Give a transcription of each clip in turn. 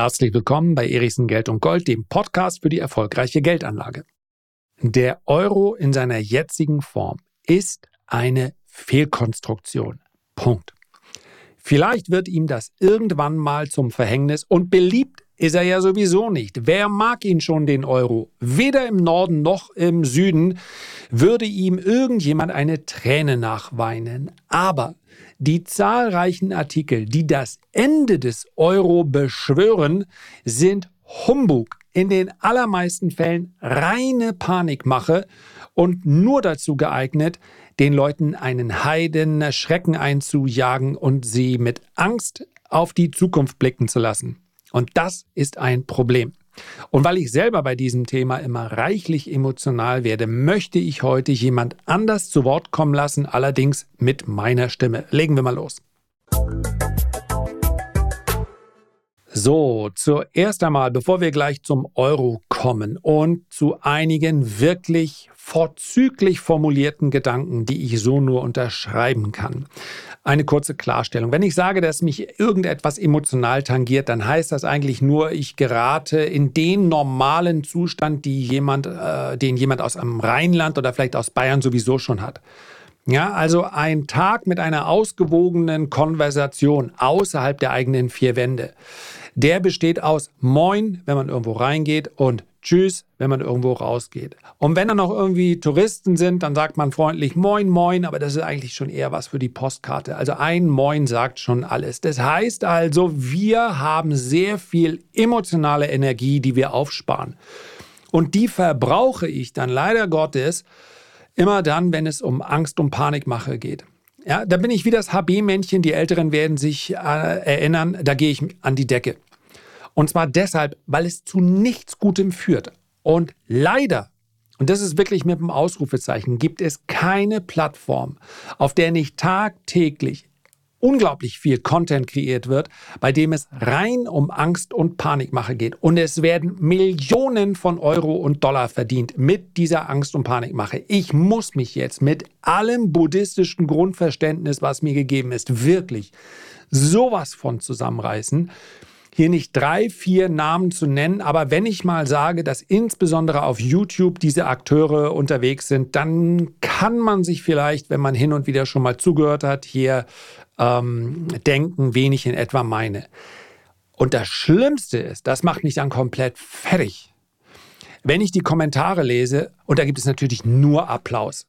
Herzlich willkommen bei Erichsen Geld und Gold, dem Podcast für die erfolgreiche Geldanlage. Der Euro in seiner jetzigen Form ist eine Fehlkonstruktion. Punkt. Vielleicht wird ihm das irgendwann mal zum Verhängnis und beliebt ist er ja sowieso nicht. Wer mag ihn schon, den Euro? Weder im Norden noch im Süden würde ihm irgendjemand eine Träne nachweinen. Aber die zahlreichen Artikel, die das Ende des Euro beschwören, sind Humbug. In den allermeisten Fällen reine Panikmache und nur dazu geeignet, den Leuten einen Heiden Schrecken einzujagen und sie mit Angst auf die Zukunft blicken zu lassen. Und das ist ein Problem. Und weil ich selber bei diesem Thema immer reichlich emotional werde, möchte ich heute jemand anders zu Wort kommen lassen, allerdings mit meiner Stimme. Legen wir mal los. So, zuerst einmal, bevor wir gleich zum Euro kommen und zu einigen wirklich vorzüglich formulierten Gedanken, die ich so nur unterschreiben kann. Eine kurze Klarstellung. Wenn ich sage, dass mich irgendetwas emotional tangiert, dann heißt das eigentlich nur, ich gerate in den normalen Zustand, jemand, äh, den jemand aus einem Rheinland oder vielleicht aus Bayern sowieso schon hat. Ja, also ein Tag mit einer ausgewogenen Konversation außerhalb der eigenen vier Wände. Der besteht aus Moin, wenn man irgendwo reingeht, und Tschüss, wenn man irgendwo rausgeht. Und wenn da noch irgendwie Touristen sind, dann sagt man freundlich Moin, Moin, aber das ist eigentlich schon eher was für die Postkarte. Also ein Moin sagt schon alles. Das heißt also, wir haben sehr viel emotionale Energie, die wir aufsparen. Und die verbrauche ich dann leider Gottes immer dann, wenn es um Angst und Panikmache geht. Ja, da bin ich wie das HB-Männchen, die Älteren werden sich äh, erinnern, da gehe ich an die Decke. Und zwar deshalb, weil es zu nichts Gutem führt. Und leider, und das ist wirklich mit dem Ausrufezeichen, gibt es keine Plattform, auf der nicht tagtäglich unglaublich viel Content kreiert wird, bei dem es rein um Angst und Panikmache geht. Und es werden Millionen von Euro und Dollar verdient mit dieser Angst und Panikmache. Ich muss mich jetzt mit allem buddhistischen Grundverständnis, was mir gegeben ist, wirklich sowas von zusammenreißen hier nicht drei, vier Namen zu nennen, aber wenn ich mal sage, dass insbesondere auf YouTube diese Akteure unterwegs sind, dann kann man sich vielleicht, wenn man hin und wieder schon mal zugehört hat, hier ähm, denken, wen ich in etwa meine. Und das Schlimmste ist, das macht mich dann komplett fertig. Wenn ich die Kommentare lese, und da gibt es natürlich nur Applaus.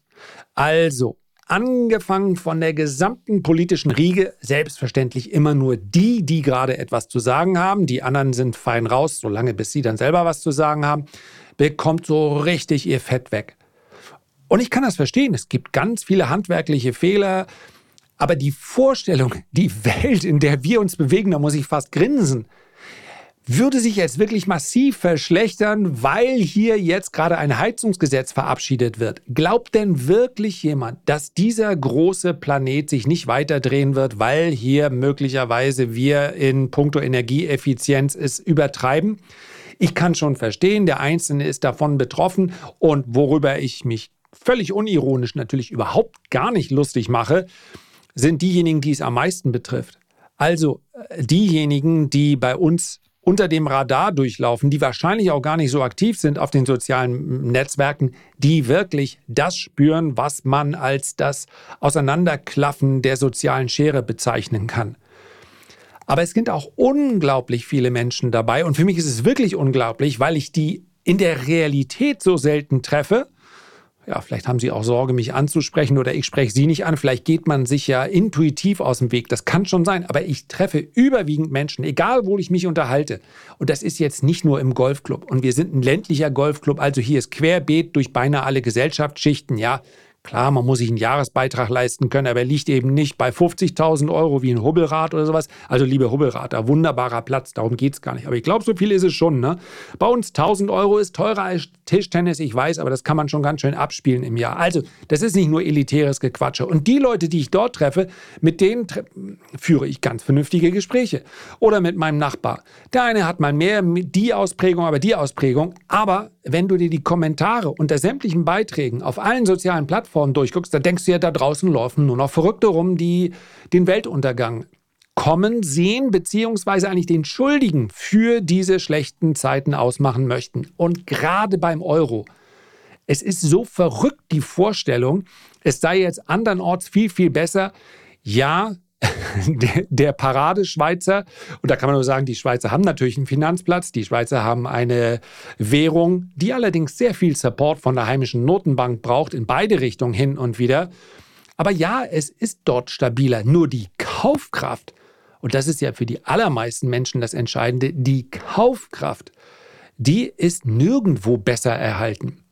Also, angefangen von der gesamten politischen Riege, selbstverständlich immer nur die, die gerade etwas zu sagen haben. Die anderen sind fein raus, solange bis sie dann selber was zu sagen haben, bekommt so richtig ihr Fett weg. Und ich kann das verstehen. Es gibt ganz viele handwerkliche Fehler. Aber die Vorstellung, die Welt, in der wir uns bewegen, da muss ich fast grinsen würde sich jetzt wirklich massiv verschlechtern, weil hier jetzt gerade ein Heizungsgesetz verabschiedet wird. Glaubt denn wirklich jemand, dass dieser große Planet sich nicht weiter drehen wird, weil hier möglicherweise wir in puncto Energieeffizienz es übertreiben? Ich kann schon verstehen, der Einzelne ist davon betroffen und worüber ich mich völlig unironisch natürlich überhaupt gar nicht lustig mache, sind diejenigen, die es am meisten betrifft. Also äh, diejenigen, die bei uns unter dem Radar durchlaufen, die wahrscheinlich auch gar nicht so aktiv sind auf den sozialen Netzwerken, die wirklich das spüren, was man als das Auseinanderklaffen der sozialen Schere bezeichnen kann. Aber es sind auch unglaublich viele Menschen dabei und für mich ist es wirklich unglaublich, weil ich die in der Realität so selten treffe ja, vielleicht haben Sie auch Sorge, mich anzusprechen oder ich spreche Sie nicht an. Vielleicht geht man sich ja intuitiv aus dem Weg. Das kann schon sein. Aber ich treffe überwiegend Menschen, egal wo ich mich unterhalte. Und das ist jetzt nicht nur im Golfclub. Und wir sind ein ländlicher Golfclub. Also hier ist querbeet durch beinahe alle Gesellschaftsschichten. Ja, Klar, man muss sich einen Jahresbeitrag leisten können, aber er liegt eben nicht bei 50.000 Euro wie ein Hubbelrad oder sowas. Also, liebe Hubbelrater, wunderbarer Platz, darum geht es gar nicht. Aber ich glaube, so viel ist es schon. Ne? Bei uns 1.000 Euro ist teurer als Tischtennis, ich weiß, aber das kann man schon ganz schön abspielen im Jahr. Also, das ist nicht nur elitäres Gequatsche. Und die Leute, die ich dort treffe, mit denen tre führe ich ganz vernünftige Gespräche. Oder mit meinem Nachbar. Der eine hat mal mehr die Ausprägung, aber die Ausprägung. Aber wenn du dir die Kommentare unter sämtlichen Beiträgen auf allen sozialen Plattformen durchguckst, dann denkst du ja, da draußen laufen nur noch Verrückte rum, die den Weltuntergang kommen sehen, beziehungsweise eigentlich den Schuldigen für diese schlechten Zeiten ausmachen möchten. Und gerade beim Euro. Es ist so verrückt, die Vorstellung, es sei jetzt andernorts viel, viel besser. Ja, der, der Paradeschweizer, und da kann man nur sagen, die Schweizer haben natürlich einen Finanzplatz, die Schweizer haben eine Währung, die allerdings sehr viel Support von der heimischen Notenbank braucht, in beide Richtungen hin und wieder. Aber ja, es ist dort stabiler. Nur die Kaufkraft, und das ist ja für die allermeisten Menschen das Entscheidende, die Kaufkraft, die ist nirgendwo besser erhalten.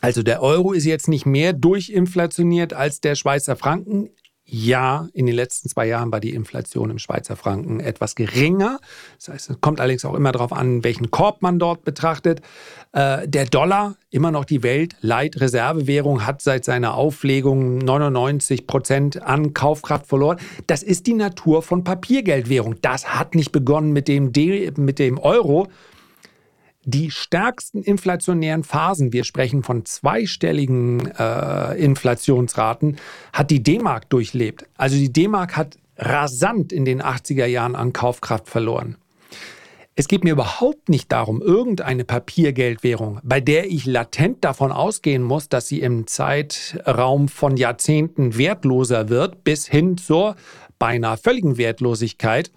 Also der Euro ist jetzt nicht mehr durchinflationiert als der Schweizer Franken. Ja, in den letzten zwei Jahren war die Inflation im Schweizer Franken etwas geringer. Das heißt, es kommt allerdings auch immer darauf an, welchen Korb man dort betrachtet. Äh, der Dollar, immer noch die Weltleitreservewährung, hat seit seiner Auflegung 99 Prozent an Kaufkraft verloren. Das ist die Natur von Papiergeldwährung. Das hat nicht begonnen mit dem, De mit dem Euro, die stärksten inflationären Phasen, wir sprechen von zweistelligen äh, Inflationsraten, hat die D-Mark durchlebt. Also die D-Mark hat rasant in den 80er Jahren an Kaufkraft verloren. Es geht mir überhaupt nicht darum, irgendeine Papiergeldwährung, bei der ich latent davon ausgehen muss, dass sie im Zeitraum von Jahrzehnten wertloser wird, bis hin zur beinahe völligen Wertlosigkeit,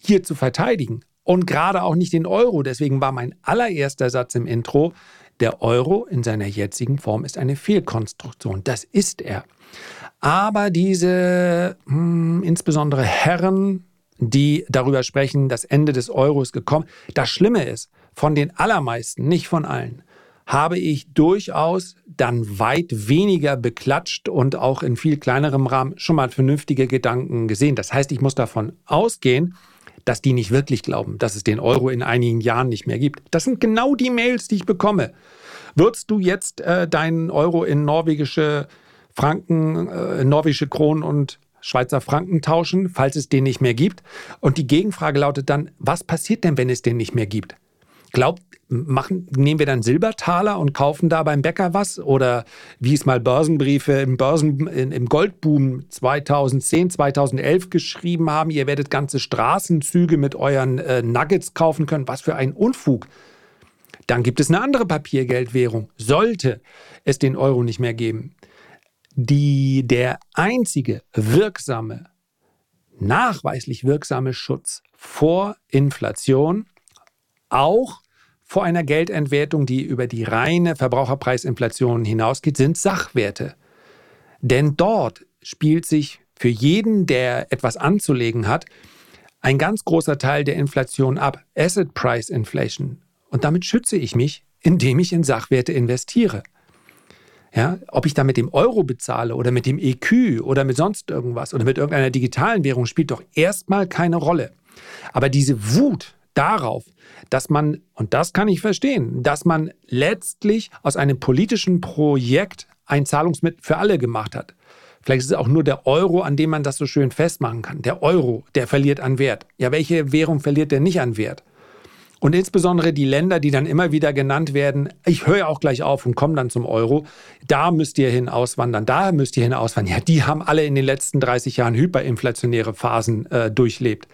hier zu verteidigen und gerade auch nicht den Euro. Deswegen war mein allererster Satz im Intro, der Euro in seiner jetzigen Form ist eine Fehlkonstruktion. Das ist er. Aber diese mh, hm, insbesondere Herren, die darüber sprechen, das Ende des Euro ist gekommen, das Schlimme ist, von den allermeisten, nicht von allen, habe ich durchaus dann weit weniger beklatscht und auch in viel kleinerem Rahmen schon mal vernünftige Gedanken gesehen. Das heißt, ich muss davon ausgehen, dass die nicht wirklich glauben, dass es den Euro in einigen Jahren nicht mehr gibt. Das sind genau die Mails, die ich bekomme. Würdest du jetzt äh, deinen Euro in norwegische Franken, äh, norwegische Kronen und Schweizer Franken tauschen, falls es den nicht mehr gibt? Und die Gegenfrage lautet dann, was passiert denn, wenn es den nicht mehr gibt? Glaubt, machen, nehmen wir dann Silbertaler und kaufen da beim Bäcker was? Oder wie es mal Börsenbriefe im, Börsen, im Goldboom 2010, 2011 geschrieben haben, ihr werdet ganze Straßenzüge mit euren äh, Nuggets kaufen können. Was für ein Unfug. Dann gibt es eine andere Papiergeldwährung. Sollte es den Euro nicht mehr geben. Die, der einzige wirksame, nachweislich wirksame Schutz vor Inflation auch vor einer Geldentwertung, die über die reine Verbraucherpreisinflation hinausgeht, sind Sachwerte. Denn dort spielt sich für jeden, der etwas anzulegen hat, ein ganz großer Teil der Inflation ab. Asset Price Inflation. Und damit schütze ich mich, indem ich in Sachwerte investiere. Ja, ob ich da mit dem Euro bezahle oder mit dem EQ oder mit sonst irgendwas oder mit irgendeiner digitalen Währung, spielt doch erstmal keine Rolle. Aber diese Wut, darauf, dass man, und das kann ich verstehen, dass man letztlich aus einem politischen Projekt ein Zahlungsmittel für alle gemacht hat. Vielleicht ist es auch nur der Euro, an dem man das so schön festmachen kann. Der Euro, der verliert an Wert. Ja, welche Währung verliert der nicht an Wert? Und insbesondere die Länder, die dann immer wieder genannt werden, ich höre auch gleich auf und komme dann zum Euro, da müsst ihr hin auswandern, da müsst ihr hin auswandern. Ja, die haben alle in den letzten 30 Jahren hyperinflationäre Phasen äh, durchlebt.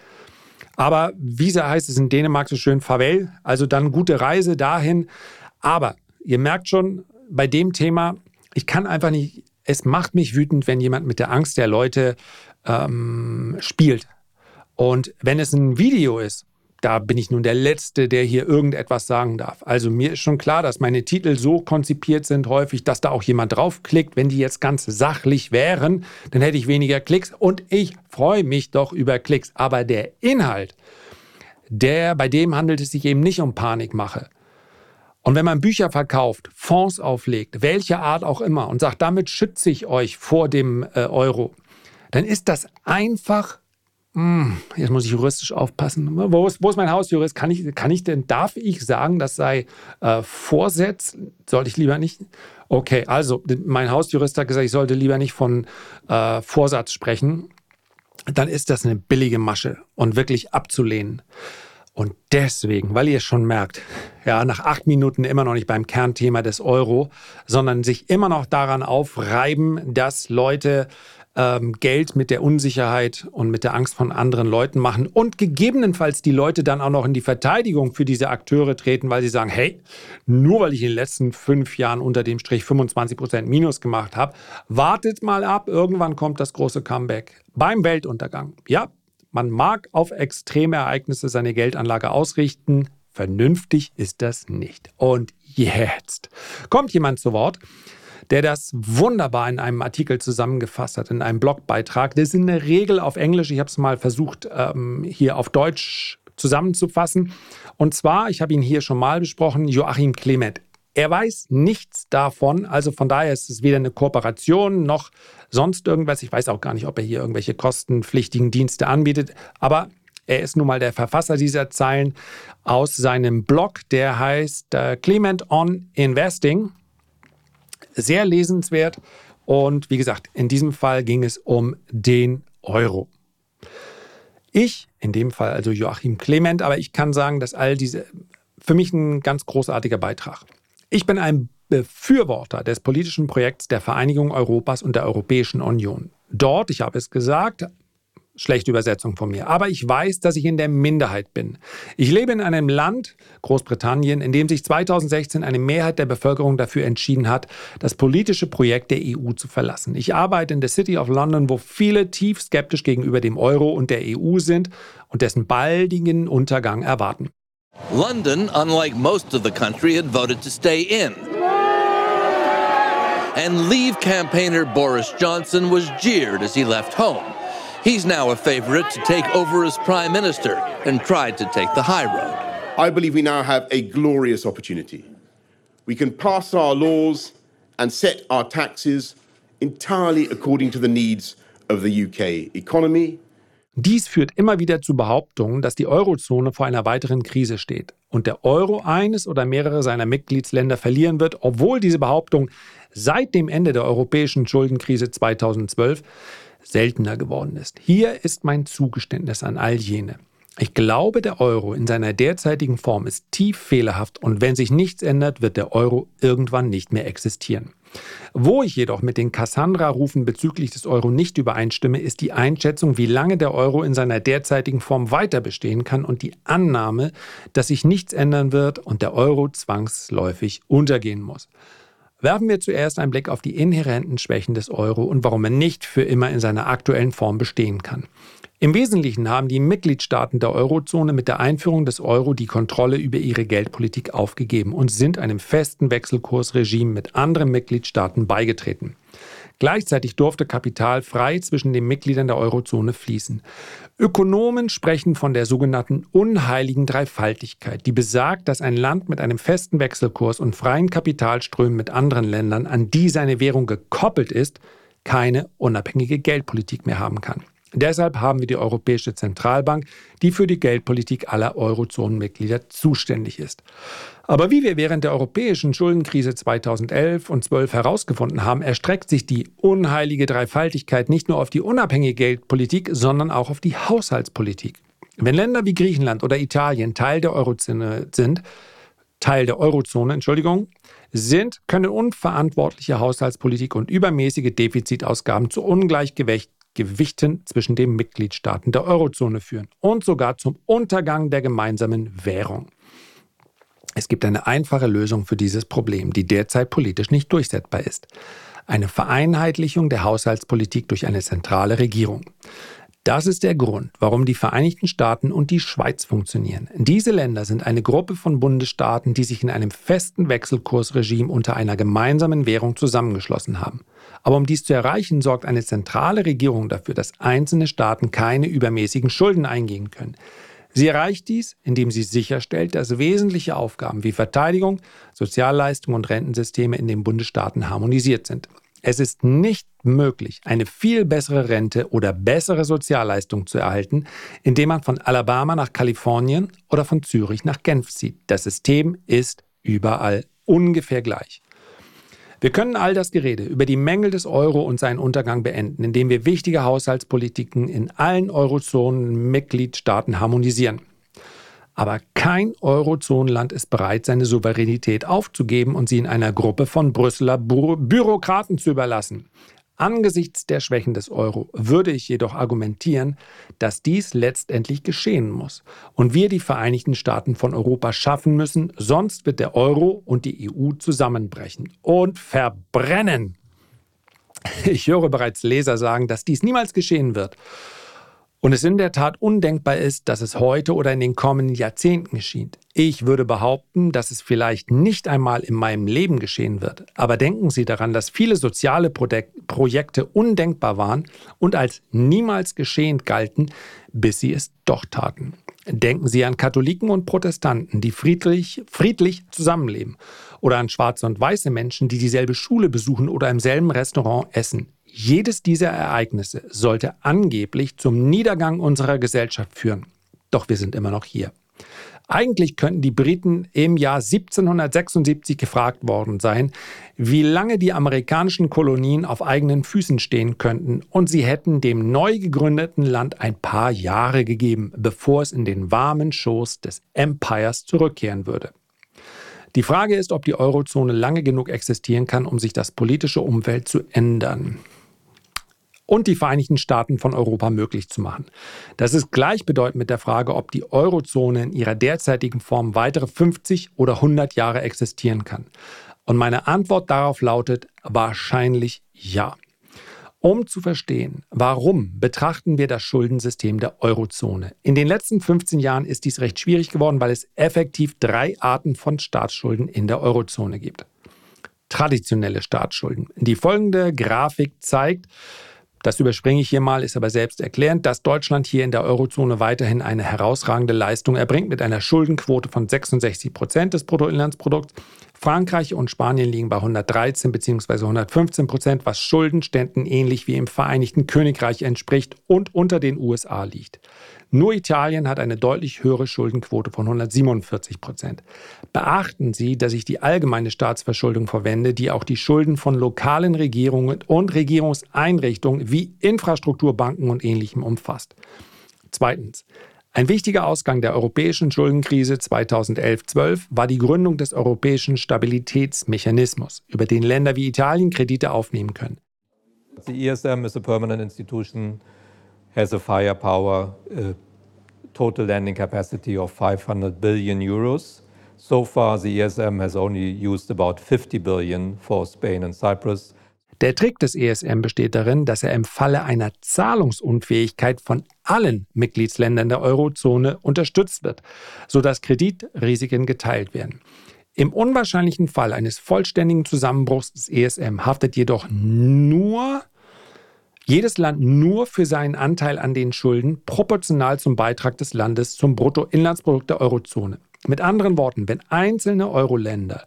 Aber wie heißt es in Dänemark so schön, Farewell, also dann gute Reise dahin. Aber ihr merkt schon, bei dem Thema, ich kann einfach nicht, es macht mich wütend, wenn jemand mit der Angst der Leute ähm, spielt. Und wenn es ein Video ist, da bin ich nun der Letzte, der hier irgendetwas sagen darf. Also mir ist schon klar, dass meine Titel so konzipiert sind häufig, dass da auch jemand draufklickt. Wenn die jetzt ganz sachlich wären, dann hätte ich weniger Klicks und ich freue mich doch über Klicks. Aber der Inhalt, der, bei dem handelt es sich eben nicht um Panikmache. Und wenn man Bücher verkauft, Fonds auflegt, welche Art auch immer, und sagt, damit schütze ich euch vor dem äh, Euro, dann ist das einfach jetzt muss ich juristisch aufpassen. Wo ist, wo ist mein Hausjurist? Kann ich, kann ich denn, darf ich sagen, das sei äh, Vorsatz? Sollte ich lieber nicht? Okay, also mein Hausjurist hat gesagt, ich sollte lieber nicht von äh, Vorsatz sprechen. Dann ist das eine billige Masche und wirklich abzulehnen. Und deswegen, weil ihr schon merkt, ja, nach acht Minuten immer noch nicht beim Kernthema des Euro, sondern sich immer noch daran aufreiben, dass Leute ähm, Geld mit der Unsicherheit und mit der Angst von anderen Leuten machen und gegebenenfalls die Leute dann auch noch in die Verteidigung für diese Akteure treten, weil sie sagen, hey, nur weil ich in den letzten fünf Jahren unter dem Strich 25 Prozent Minus gemacht habe, wartet mal ab, irgendwann kommt das große Comeback beim Weltuntergang. Ja, man mag auf extreme Ereignisse seine Geldanlage ausrichten, vernünftig ist das nicht. Und jetzt kommt jemand zu Wort, der das wunderbar in einem Artikel zusammengefasst hat, in einem Blogbeitrag. Das ist in der Regel auf Englisch. Ich habe es mal versucht, ähm, hier auf Deutsch zusammenzufassen. Und zwar, ich habe ihn hier schon mal besprochen, Joachim Clement. Er weiß nichts davon, also von daher ist es weder eine Kooperation noch sonst irgendwas. Ich weiß auch gar nicht, ob er hier irgendwelche kostenpflichtigen Dienste anbietet, aber er ist nun mal der Verfasser dieser Zeilen aus seinem Blog, der heißt äh, Clement on Investing sehr lesenswert. Und wie gesagt, in diesem Fall ging es um den Euro. Ich, in dem Fall also Joachim Clement, aber ich kann sagen, dass all diese für mich ein ganz großartiger Beitrag. Ich bin ein Befürworter des politischen Projekts der Vereinigung Europas und der Europäischen Union. Dort, ich habe es gesagt, Schlechte Übersetzung von mir. Aber ich weiß, dass ich in der Minderheit bin. Ich lebe in einem Land, Großbritannien, in dem sich 2016 eine Mehrheit der Bevölkerung dafür entschieden hat, das politische Projekt der EU zu verlassen. Ich arbeite in der City of London, wo viele tief skeptisch gegenüber dem Euro und der EU sind und dessen baldigen Untergang erwarten. London, unlike most of the country, had voted to stay in. And Leave campaigner Boris Johnson was jeered as he left home. He's now a favorite to take over as Prime Minister and tried to take the high road. I believe we now have a glorious opportunity. We can pass our laws and set our taxes entirely according to the needs of the UK economy. Dies führt immer wieder zu Behauptungen, dass die Eurozone vor einer weiteren Krise steht und der Euro eines oder mehrere seiner Mitgliedsländer verlieren wird, obwohl diese Behauptung seit dem Ende der europäischen Schuldenkrise 2012 seltener geworden ist. Hier ist mein Zugeständnis an all jene. Ich glaube, der Euro in seiner derzeitigen Form ist tief fehlerhaft und wenn sich nichts ändert, wird der Euro irgendwann nicht mehr existieren. Wo ich jedoch mit den Cassandra-Rufen bezüglich des Euro nicht übereinstimme, ist die Einschätzung, wie lange der Euro in seiner derzeitigen Form weiter bestehen kann und die Annahme, dass sich nichts ändern wird und der Euro zwangsläufig untergehen muss. Werfen wir zuerst einen Blick auf die inhärenten Schwächen des Euro und warum er nicht für immer in seiner aktuellen Form bestehen kann. Im Wesentlichen haben die Mitgliedstaaten der Eurozone mit der Einführung des Euro die Kontrolle über ihre Geldpolitik aufgegeben und sind einem festen Wechselkursregime mit anderen Mitgliedstaaten beigetreten. Gleichzeitig durfte Kapital frei zwischen den Mitgliedern der Eurozone fließen. Ökonomen sprechen von der sogenannten unheiligen Dreifaltigkeit, die besagt, dass ein Land mit einem festen Wechselkurs und freien Kapitalströmen mit anderen Ländern, an die seine Währung gekoppelt ist, keine unabhängige Geldpolitik mehr haben kann. Deshalb haben wir die Europäische Zentralbank, die für die Geldpolitik aller Eurozonenmitglieder zuständig ist. Aber wie wir während der europäischen Schuldenkrise 2011 und 12 herausgefunden haben, erstreckt sich die unheilige Dreifaltigkeit nicht nur auf die unabhängige Geldpolitik, sondern auch auf die Haushaltspolitik. Wenn Länder wie Griechenland oder Italien Teil der Eurozone sind, Teil der Eurozone, Entschuldigung, sind, können unverantwortliche Haushaltspolitik und übermäßige Defizitausgaben zu Ungleichgewichten zwischen den Mitgliedstaaten der Eurozone führen und sogar zum Untergang der gemeinsamen Währung. Es gibt eine einfache Lösung für dieses Problem, die derzeit politisch nicht durchsetzbar ist. Eine Vereinheitlichung der Haushaltspolitik durch eine zentrale Regierung. Das ist der Grund, warum die Vereinigten Staaten und die Schweiz funktionieren. Diese Länder sind eine Gruppe von Bundesstaaten, die sich in einem festen Wechselkursregime unter einer gemeinsamen Währung zusammengeschlossen haben. Aber um dies zu erreichen, sorgt eine zentrale Regierung dafür, dass einzelne Staaten keine übermäßigen Schulden eingehen können. Sie erreicht dies, indem sie sicherstellt, dass wesentliche Aufgaben wie Verteidigung, Sozialleistungen und Rentensysteme in den Bundesstaaten harmonisiert sind. Es ist nicht möglich, eine viel bessere Rente oder bessere Sozialleistung zu erhalten, indem man von Alabama nach Kalifornien oder von Zürich nach Genf zieht. Das System ist überall ungefähr gleich. Wir können all das Gerede über die Mängel des Euro und seinen Untergang beenden, indem wir wichtige Haushaltspolitiken in allen Eurozonen-Mitgliedstaaten harmonisieren. Aber kein Eurozonenland ist bereit, seine Souveränität aufzugeben und sie in einer Gruppe von Brüsseler Bü Bürokraten zu überlassen. Angesichts der Schwächen des Euro würde ich jedoch argumentieren, dass dies letztendlich geschehen muss und wir die Vereinigten Staaten von Europa schaffen müssen, sonst wird der Euro und die EU zusammenbrechen und verbrennen. Ich höre bereits Leser sagen, dass dies niemals geschehen wird und es in der Tat undenkbar ist, dass es heute oder in den kommenden Jahrzehnten geschieht. Ich würde behaupten, dass es vielleicht nicht einmal in meinem Leben geschehen wird. Aber denken Sie daran, dass viele soziale Projekte undenkbar waren und als niemals geschehend galten, bis sie es doch taten. Denken Sie an Katholiken und Protestanten, die friedlich, friedlich zusammenleben. Oder an schwarze und weiße Menschen, die dieselbe Schule besuchen oder im selben Restaurant essen. Jedes dieser Ereignisse sollte angeblich zum Niedergang unserer Gesellschaft führen. Doch wir sind immer noch hier. Eigentlich könnten die Briten im Jahr 1776 gefragt worden sein, wie lange die amerikanischen Kolonien auf eigenen Füßen stehen könnten, und sie hätten dem neu gegründeten Land ein paar Jahre gegeben, bevor es in den warmen Schoß des Empires zurückkehren würde. Die Frage ist, ob die Eurozone lange genug existieren kann, um sich das politische Umfeld zu ändern und die Vereinigten Staaten von Europa möglich zu machen. Das ist gleichbedeutend mit der Frage, ob die Eurozone in ihrer derzeitigen Form weitere 50 oder 100 Jahre existieren kann. Und meine Antwort darauf lautet wahrscheinlich ja. Um zu verstehen, warum betrachten wir das Schuldensystem der Eurozone? In den letzten 15 Jahren ist dies recht schwierig geworden, weil es effektiv drei Arten von Staatsschulden in der Eurozone gibt. Traditionelle Staatsschulden. Die folgende Grafik zeigt, das überspringe ich hier mal, ist aber selbst erklärend, dass Deutschland hier in der Eurozone weiterhin eine herausragende Leistung erbringt mit einer Schuldenquote von 66 Prozent des Bruttoinlandsprodukts. Frankreich und Spanien liegen bei 113 bzw. 115 Prozent, was Schuldenständen ähnlich wie im Vereinigten Königreich entspricht und unter den USA liegt. Nur Italien hat eine deutlich höhere Schuldenquote von 147 Prozent. Beachten Sie, dass ich die allgemeine Staatsverschuldung verwende, die auch die Schulden von lokalen Regierungen und Regierungseinrichtungen wie Infrastrukturbanken und Ähnlichem umfasst. Zweitens. Ein wichtiger Ausgang der europäischen Schuldenkrise 2011-12 war die Gründung des europäischen Stabilitätsmechanismus, über den Länder wie Italien Kredite aufnehmen können. The ESM is a permanent institution has a firepower, uh, total lending capacity of 500 billion euros. So far, the ESM has only used about 50 billion for Spain and Cyprus. Der Trick des ESM besteht darin, dass er im Falle einer Zahlungsunfähigkeit von allen Mitgliedsländern der Eurozone unterstützt wird, sodass Kreditrisiken geteilt werden. Im unwahrscheinlichen Fall eines vollständigen Zusammenbruchs des ESM haftet jedoch nur jedes Land nur für seinen Anteil an den Schulden proportional zum Beitrag des Landes zum Bruttoinlandsprodukt der Eurozone. Mit anderen Worten, wenn einzelne Euro-Länder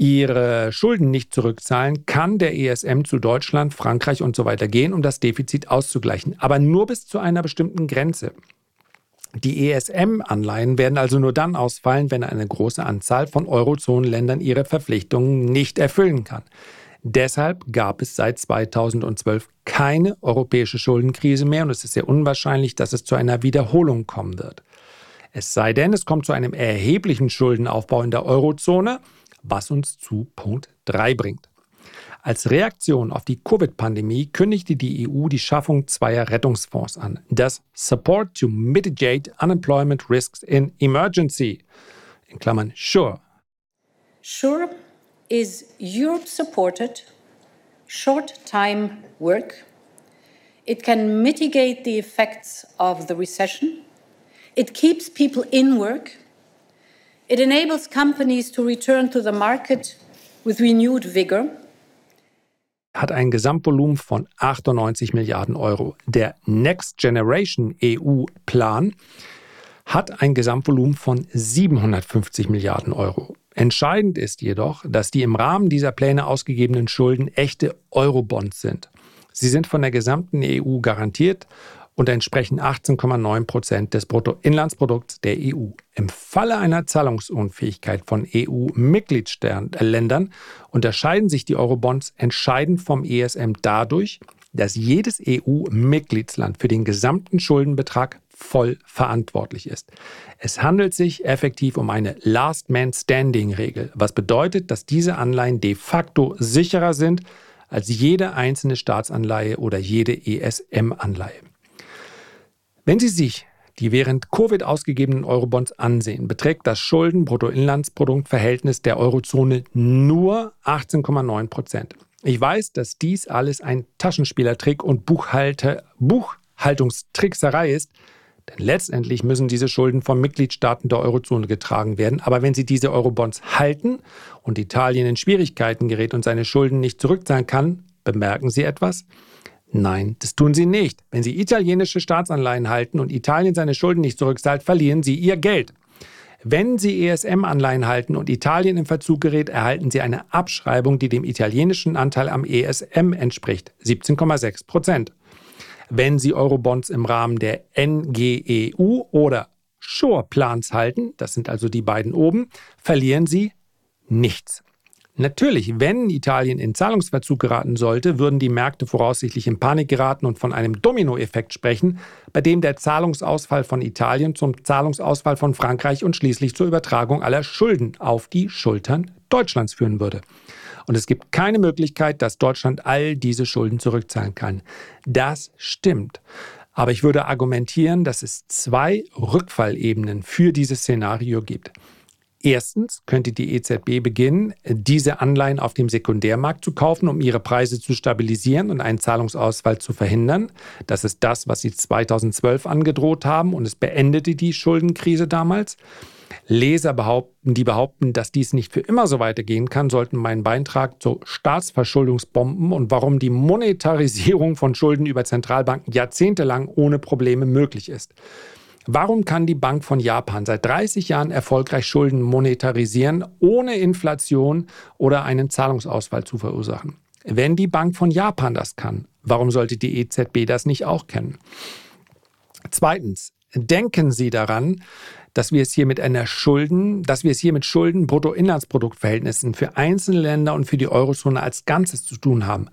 ihre Schulden nicht zurückzahlen, kann der ESM zu Deutschland, Frankreich und so weiter gehen, um das Defizit auszugleichen, aber nur bis zu einer bestimmten Grenze. Die ESM-Anleihen werden also nur dann ausfallen, wenn eine große Anzahl von Eurozonenländern ihre Verpflichtungen nicht erfüllen kann. Deshalb gab es seit 2012 keine europäische Schuldenkrise mehr und es ist sehr unwahrscheinlich, dass es zu einer Wiederholung kommen wird. Es sei denn, es kommt zu einem erheblichen Schuldenaufbau in der Eurozone, was uns zu Punkt 3 bringt. Als Reaktion auf die Covid-Pandemie kündigte die EU die Schaffung zweier Rettungsfonds an. Das Support to Mitigate Unemployment Risks in Emergency, in Klammern SURE. SURE is Europe supported short time work. It can mitigate the effects of the recession. It keeps people in work. It enables companies to return to the market with renewed vigor. Hat ein Gesamtvolumen von 98 Milliarden Euro. Der Next Generation EU-Plan hat ein Gesamtvolumen von 750 Milliarden Euro. Entscheidend ist jedoch, dass die im Rahmen dieser Pläne ausgegebenen Schulden echte Eurobonds sind. Sie sind von der gesamten EU garantiert und entsprechen 18,9 Prozent des Bruttoinlandsprodukts der EU. Im Falle einer Zahlungsunfähigkeit von EU-Mitgliedsländern unterscheiden sich die Eurobonds entscheidend vom ESM dadurch, dass jedes EU-Mitgliedsland für den gesamten Schuldenbetrag voll verantwortlich ist. Es handelt sich effektiv um eine Last Man Standing Regel, was bedeutet, dass diese Anleihen de facto sicherer sind als jede einzelne Staatsanleihe oder jede ESM-Anleihe. Wenn Sie sich die während Covid ausgegebenen Eurobonds ansehen, beträgt das Schulden-Bruttoinlandsprodukt-Verhältnis der Eurozone nur 18,9 Prozent. Ich weiß, dass dies alles ein Taschenspielertrick und Buchhalter, Buchhaltungstrickserei ist, denn letztendlich müssen diese Schulden von Mitgliedstaaten der Eurozone getragen werden. Aber wenn sie diese Eurobonds halten und Italien in Schwierigkeiten gerät und seine Schulden nicht zurückzahlen kann, bemerken Sie etwas? Nein, das tun sie nicht. Wenn sie italienische Staatsanleihen halten und Italien seine Schulden nicht zurückzahlt, verlieren sie ihr Geld. Wenn Sie ESM-Anleihen halten und Italien in Verzug gerät, erhalten Sie eine Abschreibung, die dem italienischen Anteil am ESM entspricht, 17,6 Prozent. Wenn Sie Eurobonds im Rahmen der NGEU oder Shore-Plans halten, das sind also die beiden oben, verlieren Sie nichts. Natürlich, wenn Italien in Zahlungsverzug geraten sollte, würden die Märkte voraussichtlich in Panik geraten und von einem Dominoeffekt sprechen, bei dem der Zahlungsausfall von Italien zum Zahlungsausfall von Frankreich und schließlich zur Übertragung aller Schulden auf die Schultern Deutschlands führen würde. Und es gibt keine Möglichkeit, dass Deutschland all diese Schulden zurückzahlen kann. Das stimmt. Aber ich würde argumentieren, dass es zwei Rückfallebenen für dieses Szenario gibt. Erstens könnte die EZB beginnen, diese Anleihen auf dem Sekundärmarkt zu kaufen, um ihre Preise zu stabilisieren und einen Zahlungsausfall zu verhindern. Das ist das, was sie 2012 angedroht haben und es beendete die Schuldenkrise damals. Leser behaupten, die behaupten, dass dies nicht für immer so weitergehen kann, sollten meinen Beitrag zu Staatsverschuldungsbomben und warum die Monetarisierung von Schulden über Zentralbanken jahrzehntelang ohne Probleme möglich ist. Warum kann die Bank von Japan seit 30 Jahren erfolgreich Schulden monetarisieren, ohne Inflation oder einen Zahlungsausfall zu verursachen? Wenn die Bank von Japan das kann, warum sollte die EZB das nicht auch kennen? Zweitens, denken Sie daran, dass wir es hier mit einer Schulden, dass wir es hier mit Schulden Bruttoinlandsproduktverhältnissen für einzelne Länder und für die Eurozone als Ganzes zu tun haben.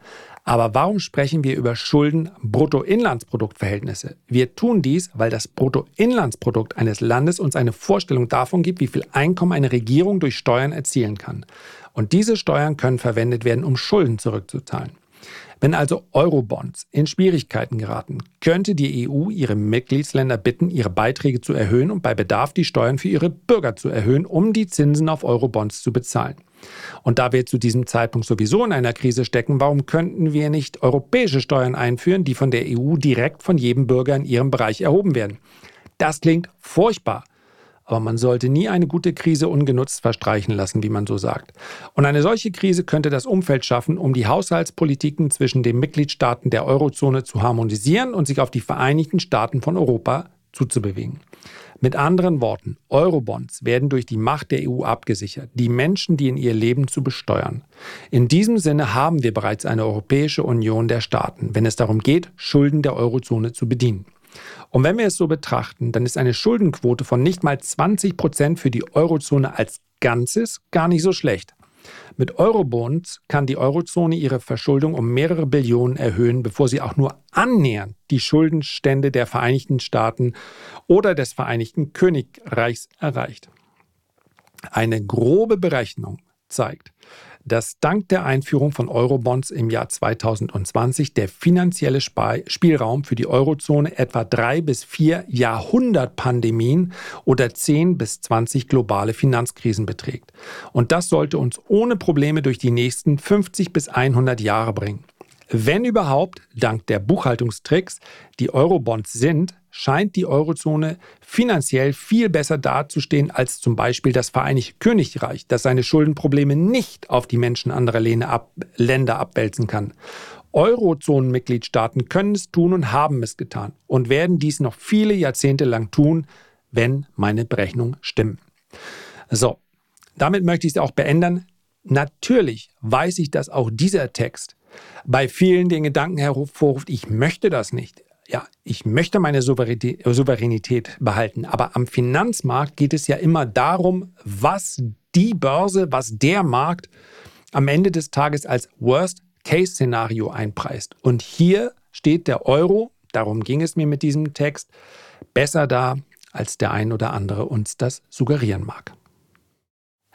Aber warum sprechen wir über Schulden Bruttoinlandsproduktverhältnisse? Wir tun dies, weil das Bruttoinlandsprodukt eines Landes uns eine Vorstellung davon gibt, wie viel Einkommen eine Regierung durch Steuern erzielen kann. Und diese Steuern können verwendet werden, um Schulden zurückzuzahlen. Wenn also Eurobonds in Schwierigkeiten geraten, könnte die EU ihre Mitgliedsländer bitten, ihre Beiträge zu erhöhen und bei Bedarf die Steuern für ihre Bürger zu erhöhen, um die Zinsen auf Eurobonds zu bezahlen. Und da wir zu diesem Zeitpunkt sowieso in einer Krise stecken, warum könnten wir nicht europäische Steuern einführen, die von der EU direkt von jedem Bürger in ihrem Bereich erhoben werden? Das klingt furchtbar. Aber man sollte nie eine gute Krise ungenutzt verstreichen lassen, wie man so sagt. Und eine solche Krise könnte das Umfeld schaffen, um die Haushaltspolitiken zwischen den Mitgliedstaaten der Eurozone zu harmonisieren und sich auf die Vereinigten Staaten von Europa zuzubewegen. Mit anderen Worten, Eurobonds werden durch die Macht der EU abgesichert, die Menschen, die in ihr leben, zu besteuern. In diesem Sinne haben wir bereits eine Europäische Union der Staaten, wenn es darum geht, Schulden der Eurozone zu bedienen. Und wenn wir es so betrachten, dann ist eine Schuldenquote von nicht mal 20 Prozent für die Eurozone als Ganzes gar nicht so schlecht. Mit Eurobonds kann die Eurozone ihre Verschuldung um mehrere Billionen erhöhen, bevor sie auch nur annähernd die Schuldenstände der Vereinigten Staaten oder des Vereinigten Königreichs erreicht. Eine grobe Berechnung zeigt, dass dank der Einführung von Eurobonds im Jahr 2020 der finanzielle Spielraum für die Eurozone etwa drei bis vier Jahrhundertpandemien oder zehn bis zwanzig globale Finanzkrisen beträgt. Und das sollte uns ohne Probleme durch die nächsten 50 bis 100 Jahre bringen. Wenn überhaupt, dank der Buchhaltungstricks, die Eurobonds sind, scheint die Eurozone finanziell viel besser dazustehen als zum Beispiel das Vereinigte Königreich, das seine Schuldenprobleme nicht auf die Menschen anderer Länder abwälzen kann. Eurozonenmitgliedstaaten können es tun und haben es getan und werden dies noch viele Jahrzehnte lang tun, wenn meine Berechnungen stimmen. So, damit möchte ich es auch beenden. Natürlich weiß ich, dass auch dieser Text bei vielen den Gedanken hervorruft, ich möchte das nicht ja, ich möchte meine Souveränität behalten, aber am Finanzmarkt geht es ja immer darum, was die Börse, was der Markt am Ende des Tages als Worst-Case-Szenario einpreist. Und hier steht der Euro, darum ging es mir mit diesem Text, besser da, als der ein oder andere uns das suggerieren mag.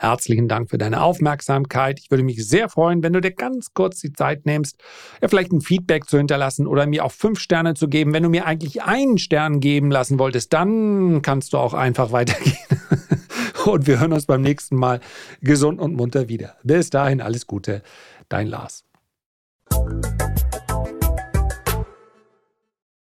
Herzlichen Dank für deine Aufmerksamkeit. Ich würde mich sehr freuen, wenn du dir ganz kurz die Zeit nimmst, ja, vielleicht ein Feedback zu hinterlassen oder mir auch fünf Sterne zu geben. Wenn du mir eigentlich einen Stern geben lassen wolltest, dann kannst du auch einfach weitergehen. Und wir hören uns beim nächsten Mal gesund und munter wieder. Bis dahin alles Gute, dein Lars.